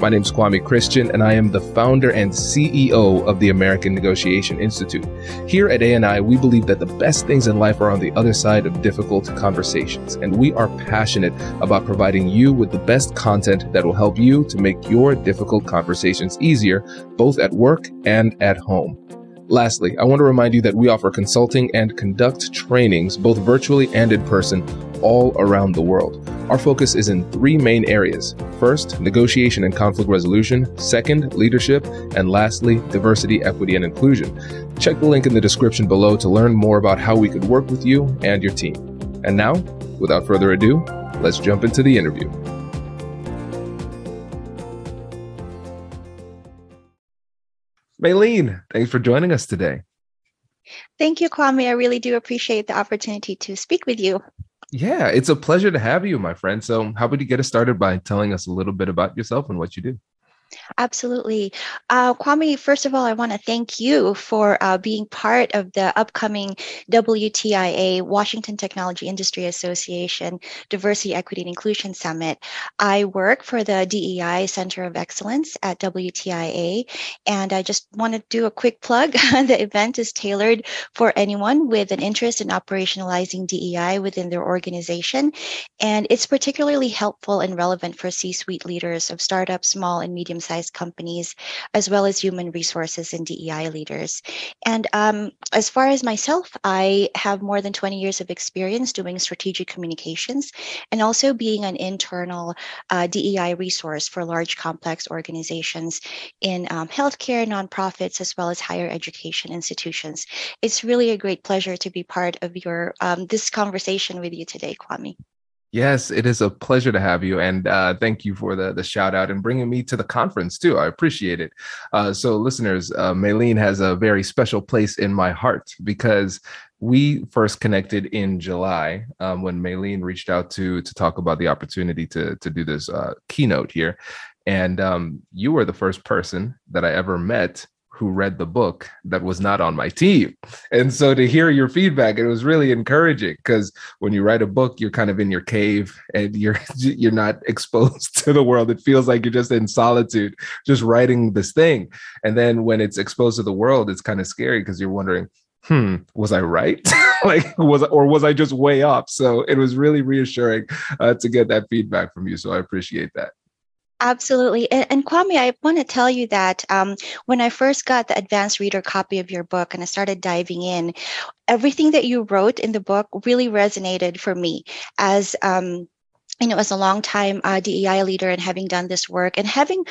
My name is Kwame Christian, and I am the founder and CEO of the American Negotiation Institute. Here at ANI, we believe that the best things in life are on the other side of difficult conversations, and we are passionate about providing you with the best content that will help you to make your difficult conversations easier, both at work and at home. Lastly, I want to remind you that we offer consulting and conduct trainings both virtually and in person all around the world. Our focus is in three main areas. First, negotiation and conflict resolution. Second, leadership. And lastly, diversity, equity, and inclusion. Check the link in the description below to learn more about how we could work with you and your team. And now, without further ado, let's jump into the interview. Maylene, thanks for joining us today. Thank you, Kwame. I really do appreciate the opportunity to speak with you. Yeah, it's a pleasure to have you, my friend. So, how about you get us started by telling us a little bit about yourself and what you do? Absolutely. Uh, Kwame, first of all, I want to thank you for uh, being part of the upcoming WTIA, Washington Technology Industry Association Diversity, Equity, and Inclusion Summit. I work for the DEI Center of Excellence at WTIA, and I just want to do a quick plug. the event is tailored for anyone with an interest in operationalizing DEI within their organization, and it's particularly helpful and relevant for C suite leaders of startups, small and medium sized companies, as well as human resources and DEI leaders. And um, as far as myself, I have more than 20 years of experience doing strategic communications and also being an internal uh, DEI resource for large complex organizations in um, healthcare, nonprofits, as well as higher education institutions. It's really a great pleasure to be part of your um, this conversation with you today, Kwame. Yes, it is a pleasure to have you, and uh, thank you for the the shout out and bringing me to the conference too. I appreciate it. Uh, so, listeners, uh, Maylene has a very special place in my heart because we first connected in July um, when Maylene reached out to to talk about the opportunity to to do this uh, keynote here, and um, you were the first person that I ever met who read the book that was not on my team. And so to hear your feedback, it was really encouraging because when you write a book, you're kind of in your cave and you're you're not exposed to the world. It feels like you're just in solitude, just writing this thing. And then when it's exposed to the world, it's kind of scary because you're wondering, hmm, was I right? like was or was I just way off? So it was really reassuring uh, to get that feedback from you. So I appreciate that. Absolutely. And, and, Kwame, I want to tell you that um, when I first got the advanced reader copy of your book and I started diving in, everything that you wrote in the book really resonated for me as um, you know, as a long time uh, DEI leader and having done this work and having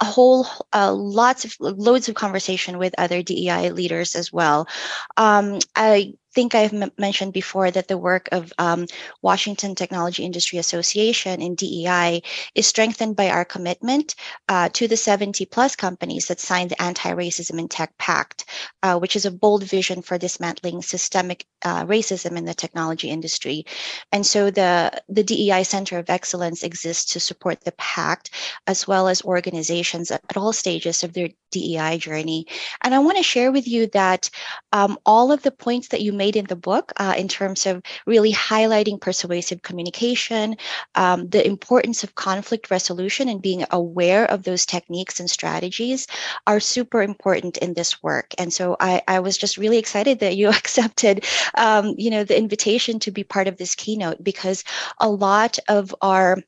a whole uh, lots of loads of conversation with other DEI leaders as well, um, I think I've m- mentioned before that the work of um, Washington Technology Industry Association in DEI is strengthened by our commitment uh, to the 70 plus companies that signed the Anti-Racism in Tech Pact, uh, which is a bold vision for dismantling systemic uh, racism in the technology industry. And so the, the DEI Center of Excellence exists to support the pact as well as organizations at, at all stages of their DEI journey. And I want to share with you that um, all of the points that you made in the book, uh, in terms of really highlighting persuasive communication, um, the importance of conflict resolution, and being aware of those techniques and strategies, are super important in this work. And so I, I was just really excited that you accepted, um, you know, the invitation to be part of this keynote because a lot of our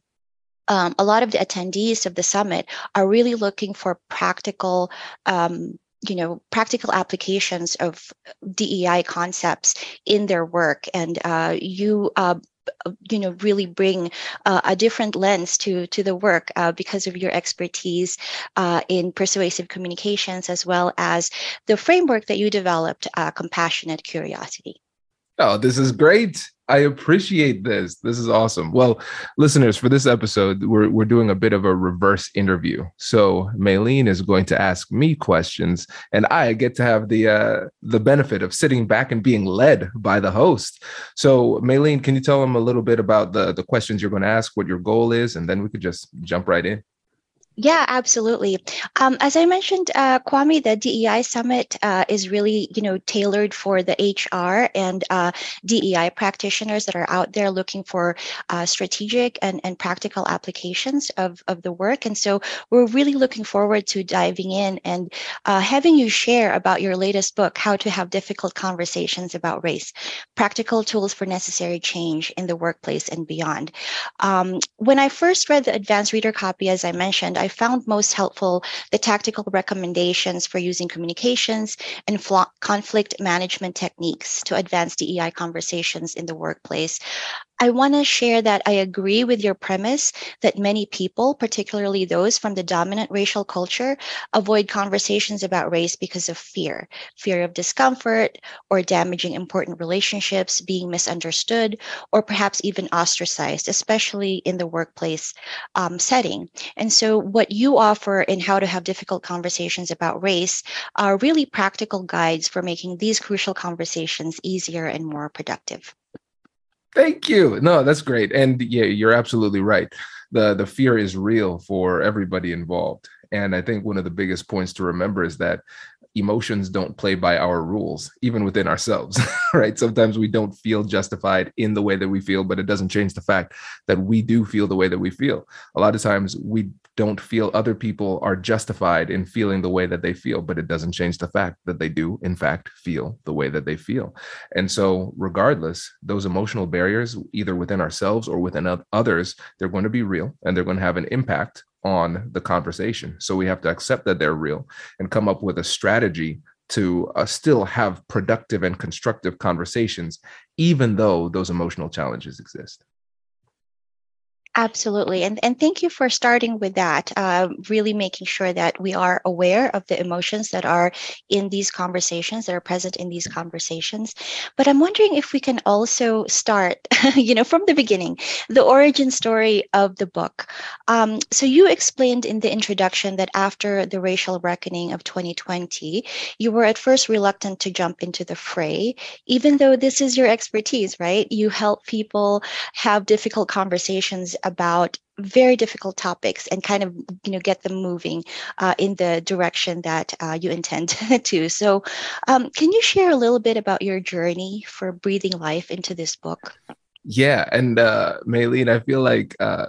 um, a lot of the attendees of the summit are really looking for practical um, you know practical applications of DEI concepts in their work, and uh, you. Uh, you know really bring uh, a different lens to to the work uh, because of your expertise uh, in persuasive communications as well as the framework that you developed uh, compassionate curiosity Oh, this is great. I appreciate this. This is awesome. Well, listeners, for this episode, we're, we're doing a bit of a reverse interview. So Maylene is going to ask me questions, and I get to have the uh, the benefit of sitting back and being led by the host. So Maylene, can you tell them a little bit about the the questions you're going to ask, what your goal is, and then we could just jump right in. Yeah, absolutely. Um, as I mentioned, uh, Kwame, the DEI summit uh, is really, you know, tailored for the HR and uh, DEI practitioners that are out there looking for uh, strategic and, and practical applications of, of the work. And so we're really looking forward to diving in and uh, having you share about your latest book, How to Have Difficult Conversations About Race, Practical Tools for Necessary Change in the Workplace and Beyond. Um, when I first read the advanced reader copy, as I mentioned, I found most helpful the tactical recommendations for using communications and conflict management techniques to advance DEI conversations in the workplace. I want to share that I agree with your premise that many people, particularly those from the dominant racial culture, avoid conversations about race because of fear fear of discomfort or damaging important relationships, being misunderstood, or perhaps even ostracized, especially in the workplace um, setting. And so, what you offer in how to have difficult conversations about race are really practical guides for making these crucial conversations easier and more productive. Thank you. No, that's great. And yeah, you're absolutely right. The the fear is real for everybody involved. And I think one of the biggest points to remember is that emotions don't play by our rules, even within ourselves, right? Sometimes we don't feel justified in the way that we feel, but it doesn't change the fact that we do feel the way that we feel. A lot of times we don't feel other people are justified in feeling the way that they feel, but it doesn't change the fact that they do, in fact, feel the way that they feel. And so, regardless, those emotional barriers, either within ourselves or within others, they're going to be real and they're going to have an impact on the conversation. So, we have to accept that they're real and come up with a strategy to uh, still have productive and constructive conversations, even though those emotional challenges exist. Absolutely. And, and thank you for starting with that, uh, really making sure that we are aware of the emotions that are in these conversations, that are present in these conversations. But I'm wondering if we can also start, you know, from the beginning, the origin story of the book. Um, so you explained in the introduction that after the racial reckoning of 2020, you were at first reluctant to jump into the fray, even though this is your expertise, right? You help people have difficult conversations about very difficult topics and kind of you know get them moving uh, in the direction that uh, you intend to. So um, can you share a little bit about your journey for breathing life into this book? Yeah and uh maylene i feel like uh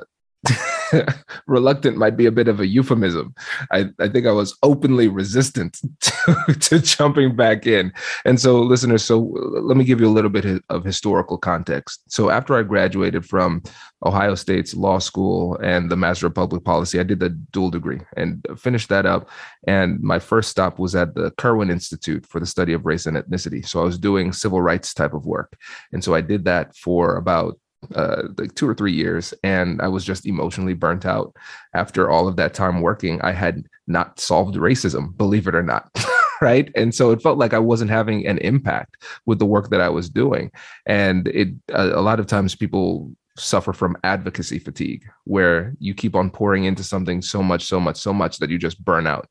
reluctant might be a bit of a euphemism. I, I think I was openly resistant to, to jumping back in. And so, listeners, so uh, let me give you a little bit of historical context. So, after I graduated from Ohio State's law school and the Master of Public Policy, I did the dual degree and finished that up. And my first stop was at the Kirwan Institute for the study of race and ethnicity. So, I was doing civil rights type of work. And so, I did that for about uh, like two or three years, and I was just emotionally burnt out. After all of that time working, I had not solved racism, believe it or not. right and so it felt like i wasn't having an impact with the work that i was doing and it a, a lot of times people suffer from advocacy fatigue where you keep on pouring into something so much so much so much that you just burn out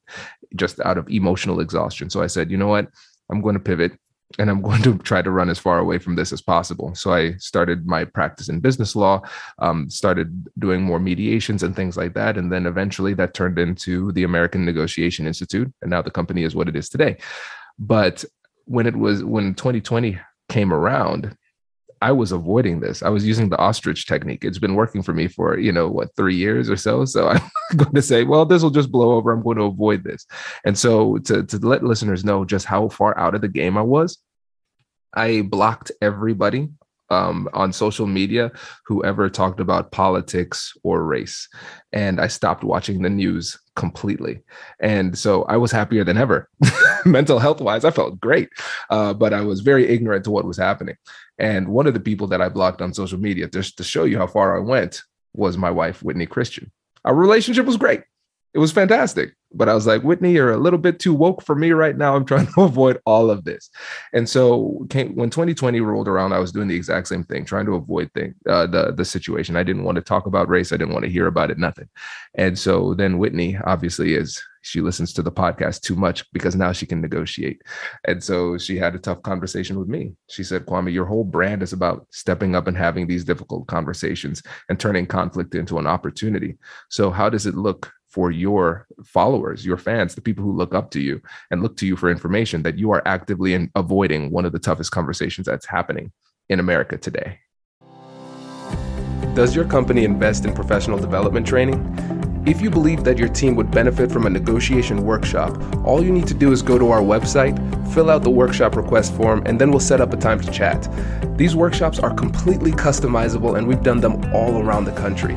just out of emotional exhaustion so i said you know what i'm going to pivot and I'm going to try to run as far away from this as possible. So I started my practice in business law, um, started doing more mediations and things like that. And then eventually that turned into the American Negotiation Institute. And now the company is what it is today. But when it was, when 2020 came around, I was avoiding this. I was using the ostrich technique. It's been working for me for, you know, what, three years or so. So I'm going to say, well, this will just blow over. I'm going to avoid this. And so to, to let listeners know just how far out of the game I was, I blocked everybody um, on social media who ever talked about politics or race. And I stopped watching the news completely. And so I was happier than ever. Mental health wise, I felt great. Uh, but I was very ignorant to what was happening. And one of the people that I blocked on social media, just to show you how far I went, was my wife, Whitney Christian. Our relationship was great. It was fantastic. But I was like, Whitney, you're a little bit too woke for me right now. I'm trying to avoid all of this. And so came, when 2020 rolled around, I was doing the exact same thing, trying to avoid thing, uh, the, the situation. I didn't want to talk about race. I didn't want to hear about it, nothing. And so then Whitney obviously is she listens to the podcast too much because now she can negotiate. And so she had a tough conversation with me. She said, Kwame, your whole brand is about stepping up and having these difficult conversations and turning conflict into an opportunity. So, how does it look for your followers, your fans, the people who look up to you and look to you for information that you are actively in avoiding one of the toughest conversations that's happening in America today? Does your company invest in professional development training? If you believe that your team would benefit from a negotiation workshop, all you need to do is go to our website, fill out the workshop request form, and then we'll set up a time to chat. These workshops are completely customizable and we've done them all around the country.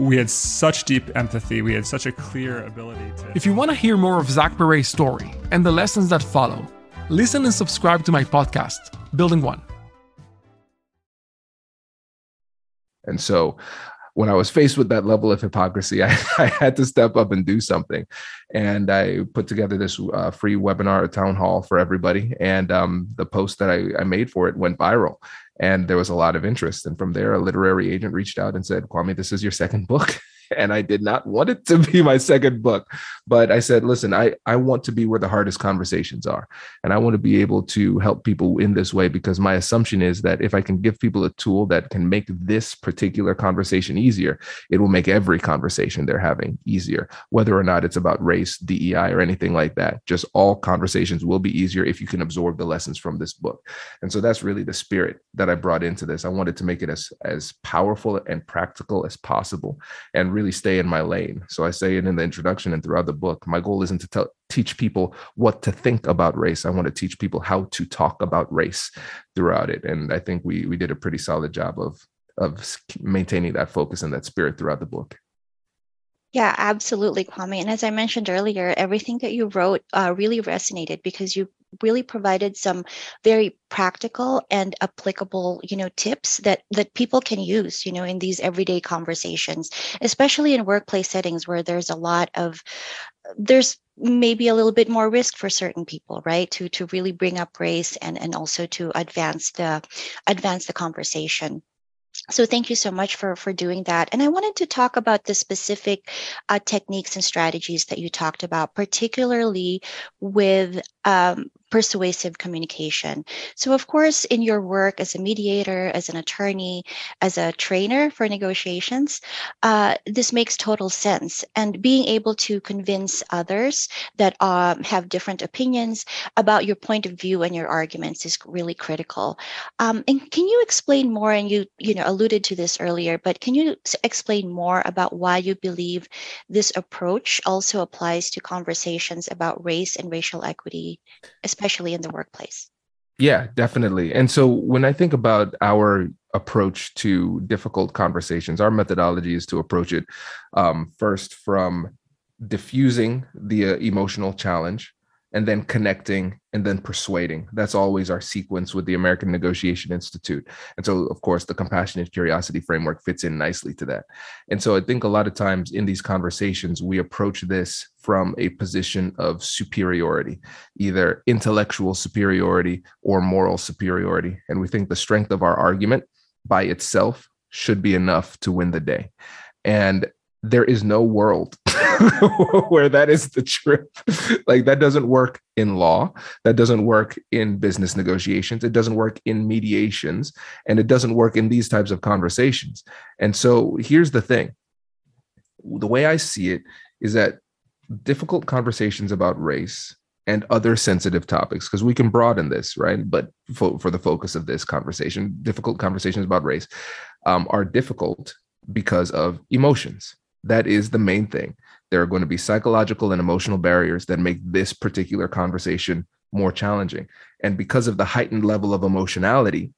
we had such deep empathy. We had such a clear ability to. If you want to hear more of Zach Perret's story and the lessons that follow, listen and subscribe to my podcast, Building One. And so when I was faced with that level of hypocrisy, I, I had to step up and do something. And I put together this uh, free webinar a town hall for everybody. And um, the post that I, I made for it went viral and there was a lot of interest. And from there, a literary agent reached out and said, Kwame, this is your second book. and I did not want it to be my second book. But I said, listen, I, I want to be where the hardest conversations are. And I want to be able to help people in this way because my assumption is that if I can give people a tool that can make this particular conversation easier, it will make every conversation they're having easier, whether or not it's about race, DEI, or anything like that. Just all conversations will be easier if you can absorb the lessons from this book. And so that's really the spirit that I brought into this. I wanted to make it as, as powerful and practical as possible and really stay in my lane. So I say it in the introduction and throughout the book. My goal isn't to tell, teach people what to think about race. I want to teach people how to talk about race throughout it. And I think we we did a pretty solid job of of maintaining that focus and that spirit throughout the book. Yeah, absolutely, Kwame. And as I mentioned earlier, everything that you wrote uh, really resonated because you really provided some very practical and applicable you know tips that that people can use you know in these everyday conversations especially in workplace settings where there's a lot of there's maybe a little bit more risk for certain people right? To to really bring up race and and also to advance the advance the conversation. So thank you so much for for doing that. And i wanted to talk about the specific uh, techniques and strategies that you talked about particularly with um, persuasive communication. So, of course, in your work as a mediator, as an attorney, as a trainer for negotiations, uh, this makes total sense. And being able to convince others that um, have different opinions about your point of view and your arguments is really critical. Um, and can you explain more? And you, you know, alluded to this earlier, but can you explain more about why you believe this approach also applies to conversations about race and racial equity, especially in the workplace? Yeah, definitely. And so when I think about our approach to difficult conversations, our methodology is to approach it um, first from diffusing the uh, emotional challenge and then connecting and then persuading. That's always our sequence with the American Negotiation Institute. And so, of course, the compassionate curiosity framework fits in nicely to that. And so, I think a lot of times in these conversations, we approach this from a position of superiority, either intellectual superiority or moral superiority. And we think the strength of our argument by itself should be enough to win the day. And there is no world where that is the truth. like that doesn't work in law, that doesn't work in business negotiations, it doesn't work in mediations, and it doesn't work in these types of conversations. And so here's the thing. The way I see it is that difficult conversations about race and other sensitive topics because we can broaden this right but for, for, the focus of this conversation difficult conversations about race um, are difficult because of emotions that is the main thing. There are going to be psychological and emotional barriers that make this particular conversation more challenging. And because of the heightened level of emotionality,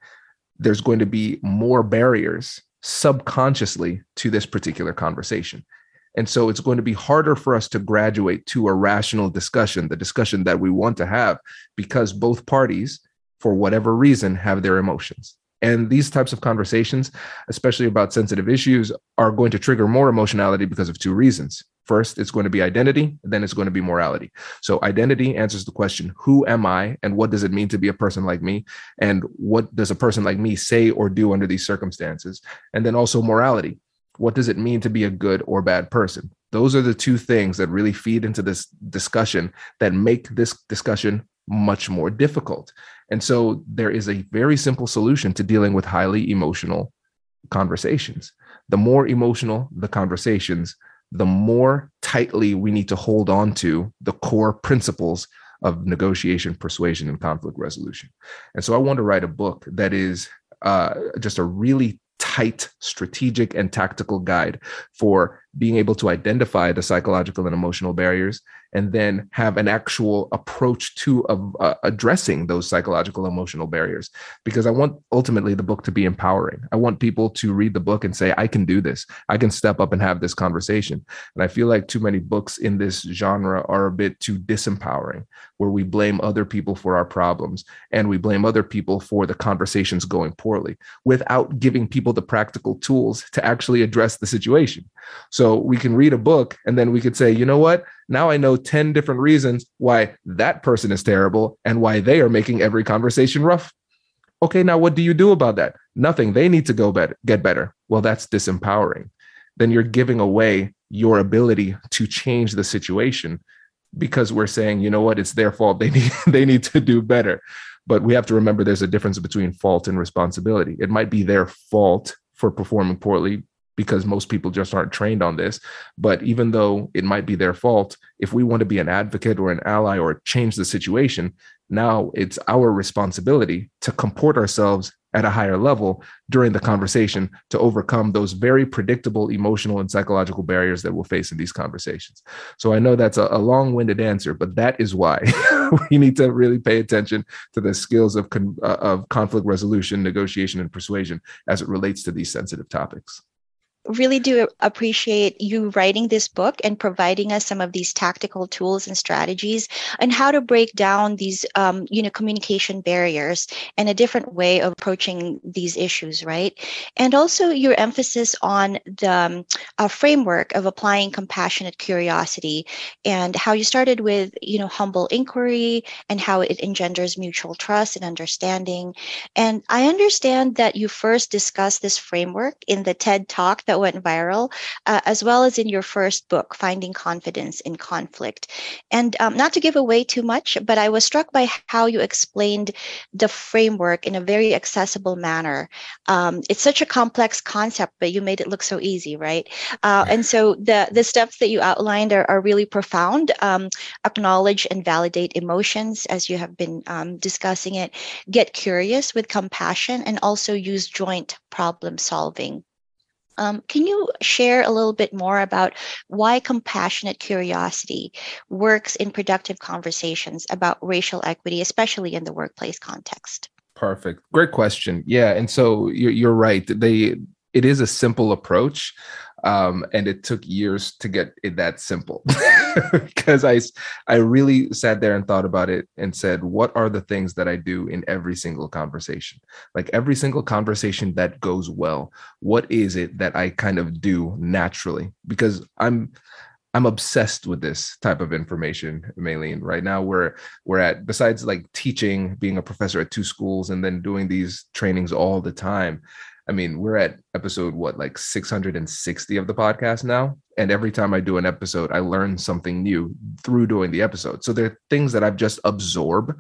there's going to be more barriers subconsciously to this particular conversation. And so it's going to be harder for us to graduate to a rational discussion, the discussion that we want to have, because both parties, for whatever reason, have their emotions. And these types of conversations, especially about sensitive issues, are going to trigger more emotionality because of two reasons. First, it's going to be identity, then it's going to be morality. So, identity answers the question, Who am I? And what does it mean to be a person like me? And what does a person like me say or do under these circumstances? And then also morality. What does it mean to be a good or bad person? Those are the two things that really feed into this discussion that make this discussion much more difficult. And so there is a very simple solution to dealing with highly emotional conversations. The more emotional the conversations, the more tightly we need to hold on to the core principles of negotiation, persuasion, and conflict resolution. And so I want to write a book that is uh, just a really tight strategic and tactical guide for being able to identify the psychological and emotional barriers and then have an actual approach to uh, addressing those psychological emotional barriers. Because i want ultimately the book to be empowering. I want people to read the book and say i can do this. I can step up and have this conversation. And i feel like too many books in this genre are a bit too disempowering where we blame other people for our problems and we blame other people for the conversations going poorly without giving people the practical tools to actually address the situation so we can read a book and then we could say you know what now I know 10 different reasons why that person is terrible and why they are making every conversation rough. Okay, now what do you do about that? Nothing. They need to go better, get better. Well, that's disempowering. Then you're giving away your ability to change the situation because we're saying, you know what, it's their fault. They need they need to do better. But we have to remember there's a difference between fault and responsibility. It might be their fault for performing poorly because most people just aren't trained on this. But even though it might be their fault, if we want to be an advocate or an ally or change the situation, now it's our responsibility to comport ourselves at a higher level during the conversation to overcome those very predictable emotional and psychological barriers that we'll face in these conversations. So I know that's a, a long winded answer, but that is why we need to really pay attention to the skills of, con- uh, of conflict resolution, negotiation, and persuasion as it relates to these sensitive topics really do appreciate you writing this book and providing us some of these tactical tools and strategies and how to break down these um, you know communication barriers and a different way of approaching these issues right? And also your emphasis on the um, uh, framework of applying compassionate curiosity and how you started with you know humble inquiry and how it engenders mutual trust and understanding. And i understand that you first discussed this framework in the ted talk that went viral, uh, as well as in your first book, Finding Confidence in Conflict. And um, not to give away too much, but I was struck by how you explained the framework in a very accessible manner. Um, it's such a complex concept, but you made it look so easy, right? Uh, and so the the steps that you outlined are, are really profound. Um, acknowledge and validate emotions as you have been um, discussing it. Get curious with compassion, and also use joint problem solving. Um, can you share a little bit more about why compassionate curiosity works in productive conversations about racial equity, especially in the workplace context? Perfect. Great question. Yeah, and so you're, you're right. They it is a simple approach, um, and it took years to get it that simple because I I really sat there and thought about it and said, what are the things that I do in every single conversation? Like every single conversation that goes well, what is it that I kind of do naturally? Because I'm I'm obsessed with this type of information, Maylene. Right now, we're we're at besides like teaching, being a professor at two schools, and then doing these trainings all the time. I mean, we're at episode what, like 660 of the podcast now. And every time I do an episode, I learn something new through doing the episode. So there are things that I've just absorbed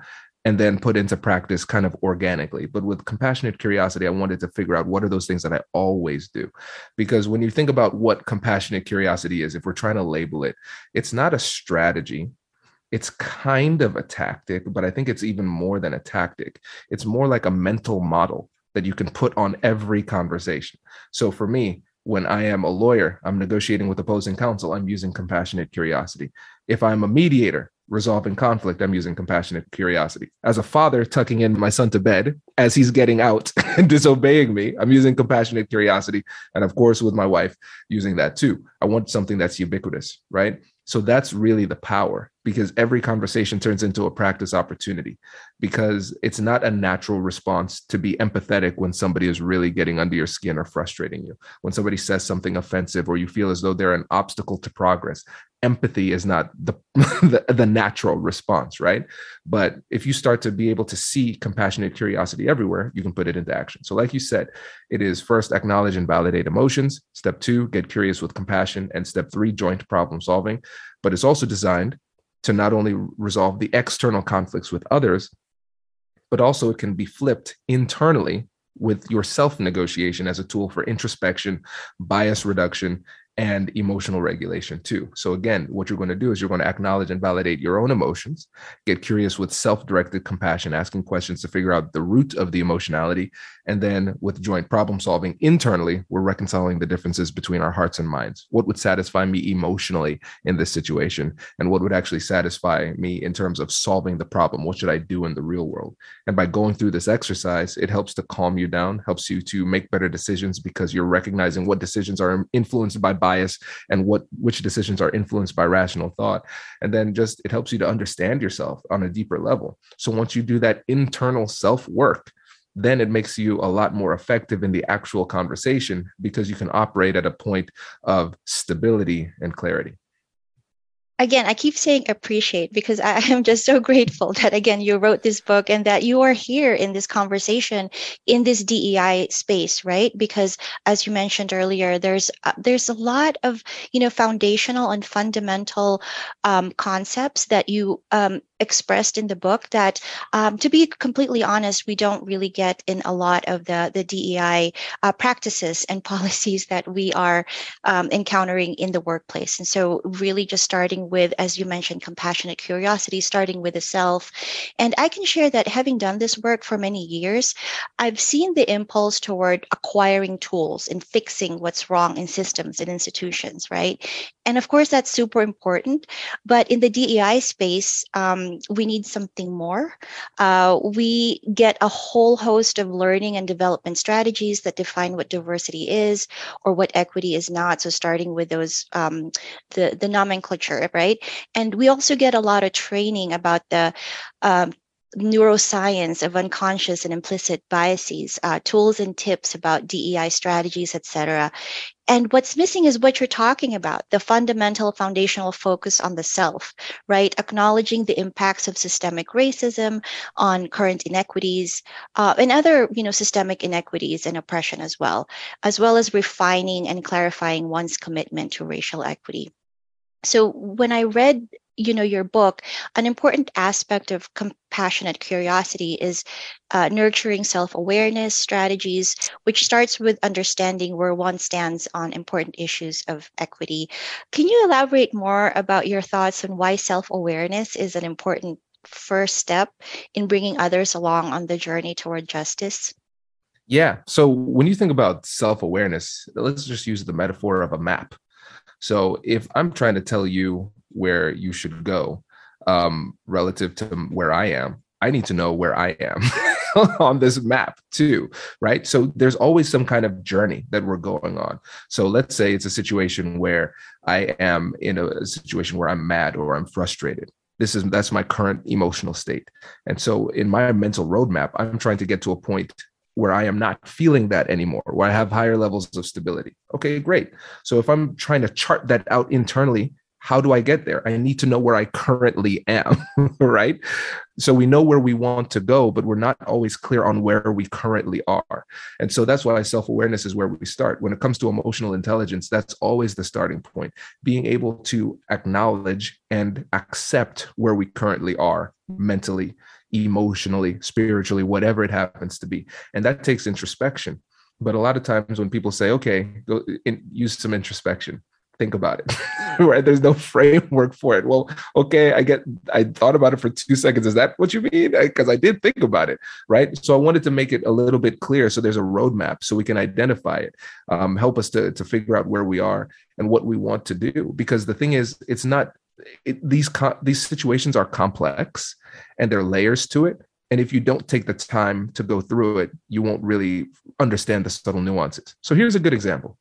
and then put into practice kind of organically. But with compassionate curiosity, I wanted to figure out what are those things that I always do. Because when you think about what compassionate curiosity is, if we're trying to label it, it's not a strategy. It's kind of a tactic, but I think it's even more than a tactic. It's more like a mental model that you can put on every conversation. So for me, when I am a lawyer, I'm negotiating with opposing counsel, I'm using compassionate curiosity. If I'm a mediator resolving conflict, I'm using compassionate curiosity. As a father tucking in my son to bed as he's getting out and disobeying me, I'm using compassionate curiosity. And of course, with my wife, using that too. I want something that's ubiquitous, right? So that's really the power because every conversation turns into a practice opportunity because it's not a natural response to be empathetic when somebody is really getting under your skin or frustrating you. When somebody says something offensive or you feel as though they're an obstacle to progress, empathy is not the, the, the natural response, right? But if you start to be able to see compassionate curiosity everywhere, you can put it into action. So like you said, it is first acknowledge and validate emotions, step 2 get curious with compassion and step 3 joint problem solving, but it's also designed to not only resolve the external conflicts with others, but also it can be flipped internally with your self negotiation as a tool for introspection, bias reduction, and emotional regulation too. So again, what you're going to do is you're going to acknowledge and validate your own emotions, get curious with self-directed compassion, asking questions to figure out the root of the emotionality, and then with joint problem solving internally, we're reconciling the differences between our hearts and minds. What would satisfy me emotionally in this situation and what would actually satisfy me in terms of solving the problem? What should I do in the real world? And by going through this exercise, it helps to calm you down, helps you to make better decisions because you're recognizing what decisions are influenced by bias and what which decisions are influenced by rational thought. And then just it helps you to understand yourself on a deeper level. So once you do that internal self work then it makes you a lot more effective in the actual conversation because you can operate at a point of stability and clarity again, I keep saying appreciate because I am just so grateful that again you wrote this book and that you are here in this conversation in this DEI space, right? Because as you mentioned earlier, there's uh, there's a lot of you know foundational and fundamental um, concepts that you um, expressed in the book that, um, to be completely honest, we don't really get in a lot of the, the DEI uh, practices and policies that we are um, encountering in the workplace. And so, really, just starting with, as you mentioned, compassionate curiosity, starting with the self. And I can share that having done this work for many years, I've seen the impulse toward acquiring tools and fixing what's wrong in systems and institutions, right? And of course, that's super important. But in the DEI space, um, we need something more. Uh, we get a whole host of learning and development strategies that define what diversity is or what equity is not. So starting with those, um, the, the nomenclature, right? And we also get a lot of training about the um, neuroscience of unconscious and implicit biases, uh, tools and tips about DEI strategies, etc. And what's missing is what you're talking about the fundamental foundational focus on the self, right? Acknowledging the impacts of systemic racism on current inequities uh, and other, you know, systemic inequities and oppression as well, as well as refining and clarifying one's commitment to racial equity. So when I read you know your book an important aspect of compassionate curiosity is uh, nurturing self-awareness strategies which starts with understanding where one stands on important issues of equity. Can you elaborate more about your thoughts on why self-awareness is an important first step in bringing others along on the journey toward justice? Yeah so when you think about self-awareness let's just use the metaphor of a map. So if i'm trying to tell you where you should go um, relative to where I am. I need to know where I am on this map too, right? So there's always some kind of journey that we're going on. So let's say it's a situation where I am in a situation where I'm mad or I'm frustrated. This is that's my current emotional state. And so in my mental roadmap, I'm trying to get to a point where I am not feeling that anymore, where I have higher levels of stability. Okay, great. So if I'm trying to chart that out internally how do I get there? I need to know where I currently am, right? So we know where we want to go, but we're not always clear on where we currently are. And so that's why self awareness is where we start. When it comes to emotional intelligence, that's always the starting point. Being able to acknowledge and accept where we currently are mentally, emotionally, spiritually, whatever it happens to be. And that takes introspection. But a lot of times when people say, okay, go in, use some introspection, think about it right? There's no framework for it. Well okay i get i thought about it for two seconds. Is that what you mean? Because I, I did think about it right? So i wanted to make it a little bit clear. So there's a roadmap so we can identify it um, help us to, to figure out where we are and what we want to do. Because the thing is it's not it, these these situations are complex and there are layers to it. And if you don't take the time to go through it you won't really understand the subtle nuances. So here's a good example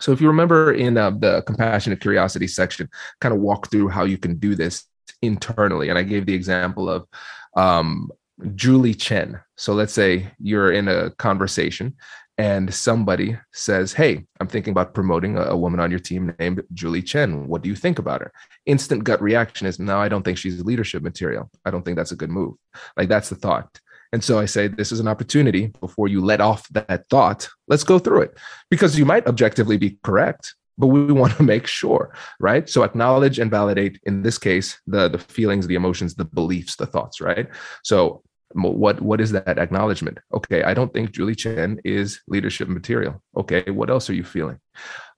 so if you remember in uh, the compassionate curiosity section, kind of walk through how you can do this internally. And I gave the example of um, Julie Chen. So let's say you're in a conversation and somebody says, Hey, I'm thinking about promoting a, a, woman on your team named Julie Chen. What do you think about her? Instant gut reaction is, No, I don't think she's leadership material. I don't think that's a good move. Like that's the thought. And so I say, this is an opportunity before you let off that thought. Let's go through it because you might objectively be correct, but we want to make sure, right? So acknowledge and validate, in this case, the, the feelings, the emotions, the beliefs, the thoughts, right? So what what is that acknowledgement okay i don't think julie chen is leadership material okay what else are you feeling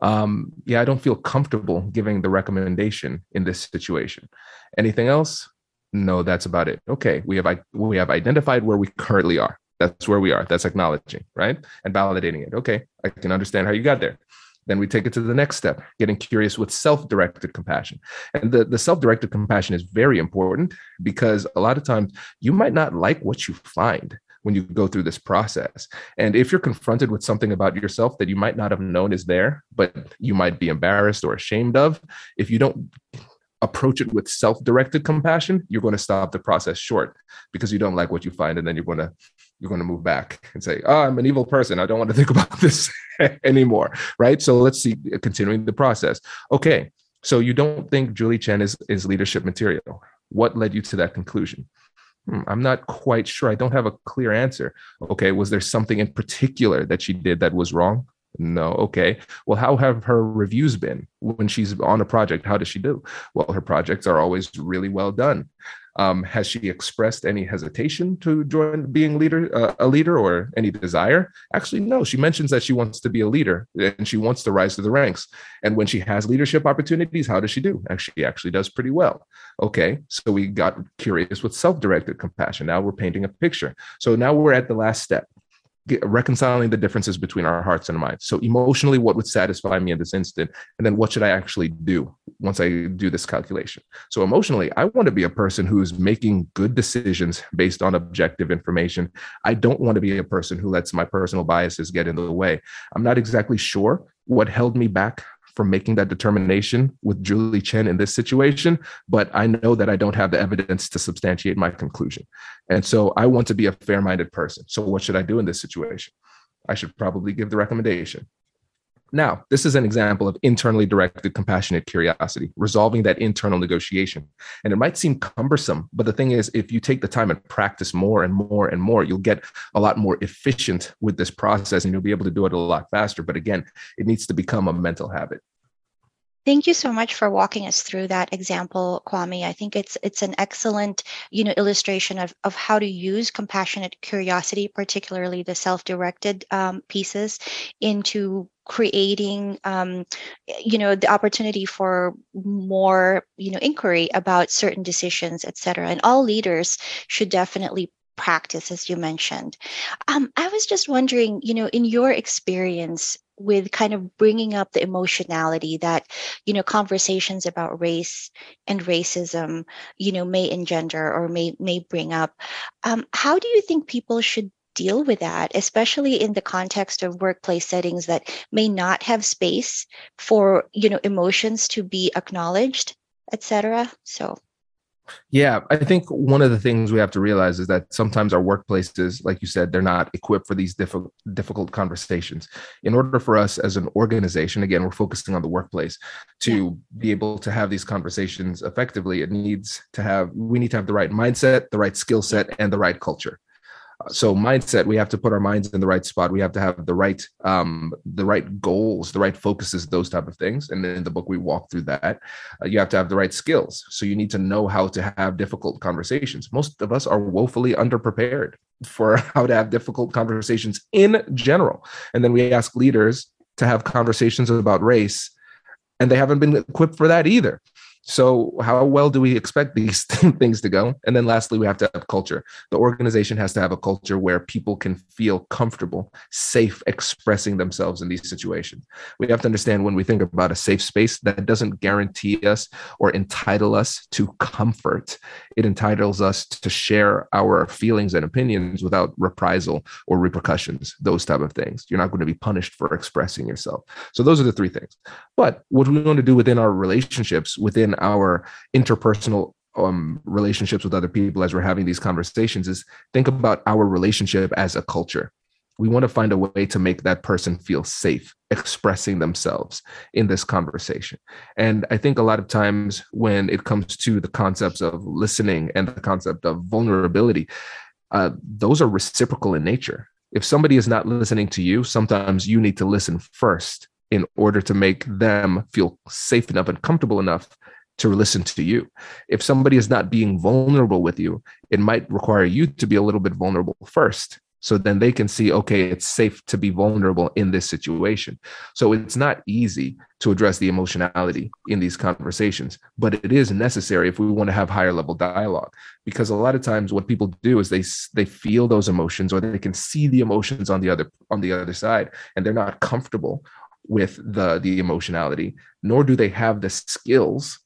um yeah i don't feel comfortable giving the recommendation in this situation anything else no that's about it. Okay we have we have identified where we currently are. That's where we are. That's acknowledging right? And validating it. Okay i can understand how you got there. Then we take it to the next step getting curious with self-directed compassion. And the, the self-directed compassion is very important because a lot of times you might not like what you find when you go through this process. And if you're confronted with something about yourself that you might not have known is there, but you might be embarrassed or ashamed of, if you don't approach it with self-directed compassion you're going to stop the process short because you don't like what you find and then you're going to you're going to move back and say oh i'm an evil person. I don't want to think about this anymore right? So let's see continuing the process. Okay so you don't think julie chen is is leadership material. What led you to that conclusion? Hmm, i'm not quite sure. I don't have a clear answer. Okay was there something in particular that she did that was wrong no. Okay. Well, how have her reviews been when she's on a project? How does she do? Well, her projects are always really well done. Um, has she expressed any hesitation to join being leader, uh, a leader, or any desire? Actually, no. She mentions that she wants to be a leader and she wants to rise to the ranks. And when she has leadership opportunities, how does she do? Actually, she actually does pretty well. Okay, so we got curious with self-directed compassion. Now we're painting a picture. So now we're at the last step get, reconciling the differences between our hearts and minds. So emotionally, what would satisfy me in this instant, and then what should I actually do once I do this calculation? So emotionally, I want to be a person who's making good decisions based on objective information. I don't want to be a person who lets my personal biases get in the way. I'm not exactly sure what held me back for making that determination with Julie Chen in this situation, but I know that I don't have the evidence to substantiate my conclusion. And so I want to be a fair minded person. So, what should I do in this situation? I should probably give the recommendation. Now, this is an example of internally directed compassionate curiosity, resolving that internal negotiation. And it might seem cumbersome, but the thing is, if you take the time and practice more and more and more, you'll get a lot more efficient with this process and you'll be able to do it a lot faster. But again, it needs to become a mental habit. Thank you so much for walking us through that example, Kwame. I think it's it's an excellent, you know, illustration of, of how to use compassionate curiosity, particularly the self-directed um, pieces, into creating um, you know the opportunity for more you know inquiry about certain decisions et cetera. And all leaders should definitely practice as you mentioned. Um, i was just wondering you know in your experience with kind of bringing up the emotionality that you know conversations about race and racism you know may engender or may may bring up um, how do you think people should deal with that especially in the context of workplace settings that may not have space for you know emotions to be acknowledged etc so yeah, I think one of the things we have to realize is that sometimes our workplaces, like you said, they're not equipped for these difficult difficult conversations. In order for us as an organization, again, we're focusing on the workplace, to be able to have these conversations effectively, it needs to have we need to have the right mindset, the right skill set, and the right culture so mindset we have to put our minds in the right spot. We have to have the right um the right goals the right focuses those type of things. And in the book we walk through that. Uh, you have to have the right skills. So you need to know how to have difficult conversations. Most of us are woefully underprepared for how to have difficult conversations in general. And then we ask leaders to have conversations about race and they haven't been equipped for that either so, how well do we expect these things to go? And then, lastly, we have to have culture. The organization has to have a culture where people can feel comfortable, safe expressing themselves in these situations. We have to understand when we think about a safe space, that doesn't guarantee us or entitle us to comfort. It entitles us to share our feelings and opinions without reprisal or repercussions, those type of things. You're not going to be punished for expressing yourself. So, those are the three things. But what we want to do within our relationships, within our interpersonal um, relationships with other people as we're having these conversations is think about our relationship as a culture. We want to find a way to make that person feel safe expressing themselves in this conversation. And I think a lot of times when it comes to the concepts of listening and the concept of vulnerability, uh, those are reciprocal in nature. If somebody is not listening to you, sometimes you need to listen first in order to make them feel safe enough and comfortable enough to listen to you. If somebody is not being vulnerable with you, it might require you to be a little bit vulnerable first. So then they can see, okay, it's safe to be vulnerable in this situation. So it's not easy to address the emotionality in these conversations, but it is necessary if we want to have higher level dialogue. Because a lot of times, what people do is they they feel those emotions, or they can see the emotions on the other on the other side, and they're not comfortable with the the emotionality, nor do they have the skills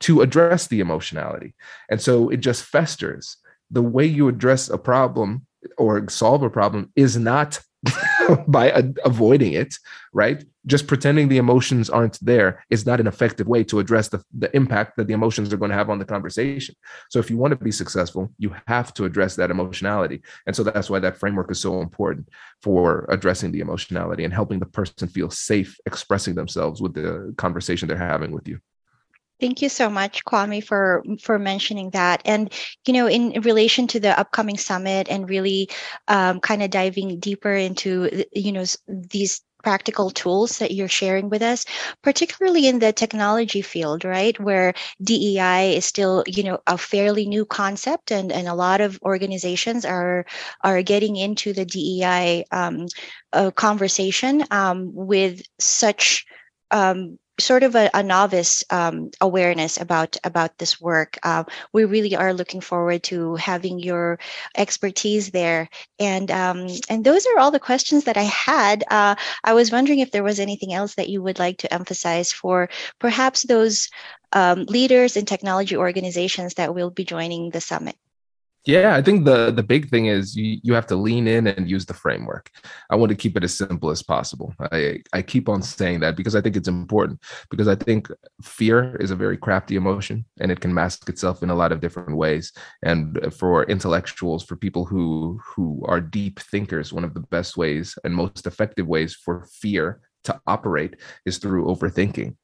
to address the emotionality. And so it just festers. The way you address a problem or solve a problem is not by a- avoiding it, right? Just pretending the emotions aren't there is not an effective way to address the, the impact that the emotions are going to have on the conversation. So, if you want to be successful, you have to address that emotionality. And so, that's why that framework is so important for addressing the emotionality and helping the person feel safe expressing themselves with the conversation they're having with you. Thank you so much, Kwame, for for mentioning that. And you know, in, relation to the upcoming summit and really um, kind of diving deeper into you know these practical tools that you're sharing with us particularly in the technology field right where dei is still you know a fairly new concept and and a lot of organizations are are getting into the dei um, uh, conversation um, with such um, sort of a, a novice um, awareness about about this work. Uh, we really are looking forward to having your expertise there. And um, and those are all the questions that I had. Uh, I was wondering if there was anything else that you would like to emphasize for perhaps those um, leaders in technology organizations that will be joining the summit. Yeah, I think the the big thing is you you have to lean in and use the framework. I want to keep it as simple as possible. I I keep on saying that because I think it's important because I think fear is a very crafty emotion and it can mask itself in a lot of different ways. And for intellectuals, for people who who are deep thinkers, one of the best ways and most effective ways for fear to operate is through overthinking.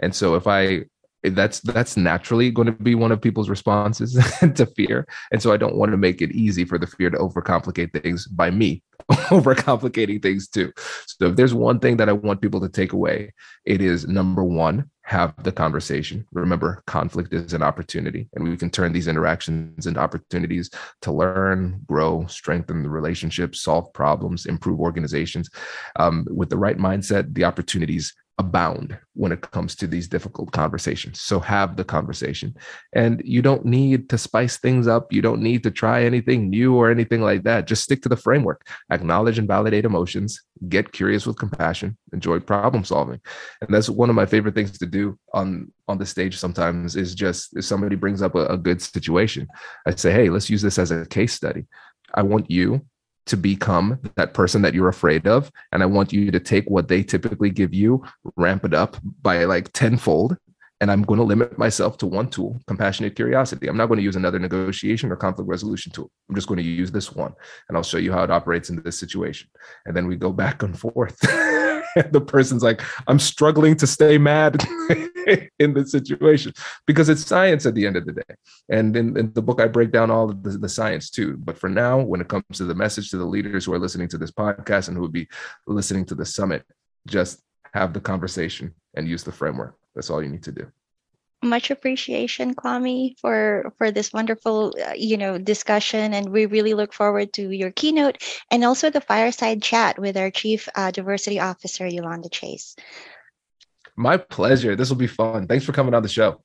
And so if I that's that's naturally going to be one of people's responses to fear. And so i don't want to make it easy for the fear to overcomplicate things by me overcomplicating things too. So if there's one thing that i want people to take away it is number one have the conversation. Remember conflict is an opportunity and we can turn these interactions into opportunities to learn grow strengthen the relationships solve problems improve organizations. Um, with the right mindset the opportunities abound when it comes to these difficult conversations. So have the conversation. And you don't need to spice things up. You don't need to try anything new or anything like that. Just stick to the framework. Acknowledge and validate emotions, get curious with compassion, enjoy problem solving. And that's one of my favorite things to do on on the stage sometimes is just if somebody brings up a, a good situation, I say, "Hey, let's use this as a case study." I want you to become that person that you're afraid of. And I want you to take what they typically give you, ramp it up by like tenfold. And I'm going to limit myself to one tool, compassionate curiosity. I'm not going to use another negotiation or conflict resolution tool. I'm just going to use this one. And I'll show you how it operates in this situation. And then we go back and forth. the person's like, I'm struggling to stay mad in this situation because it's science at the end of the day. And in, in the book, I break down all the, the, science too. But for now, when it comes to the message to the leaders who are listening to this podcast and who would be listening to the summit, just have the conversation and use the framework. That's all you need to do much appreciation kwame for for this wonderful uh, you know discussion and we really look forward to your keynote and also the fireside chat with our chief uh, diversity officer yolanda chase my pleasure this will be fun thanks for coming on the show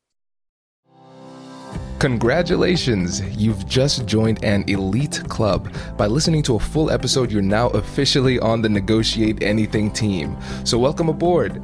Congratulations! You've just joined an elite club. By listening to a full episode, you're now officially on the Negotiate Anything team. So, welcome aboard.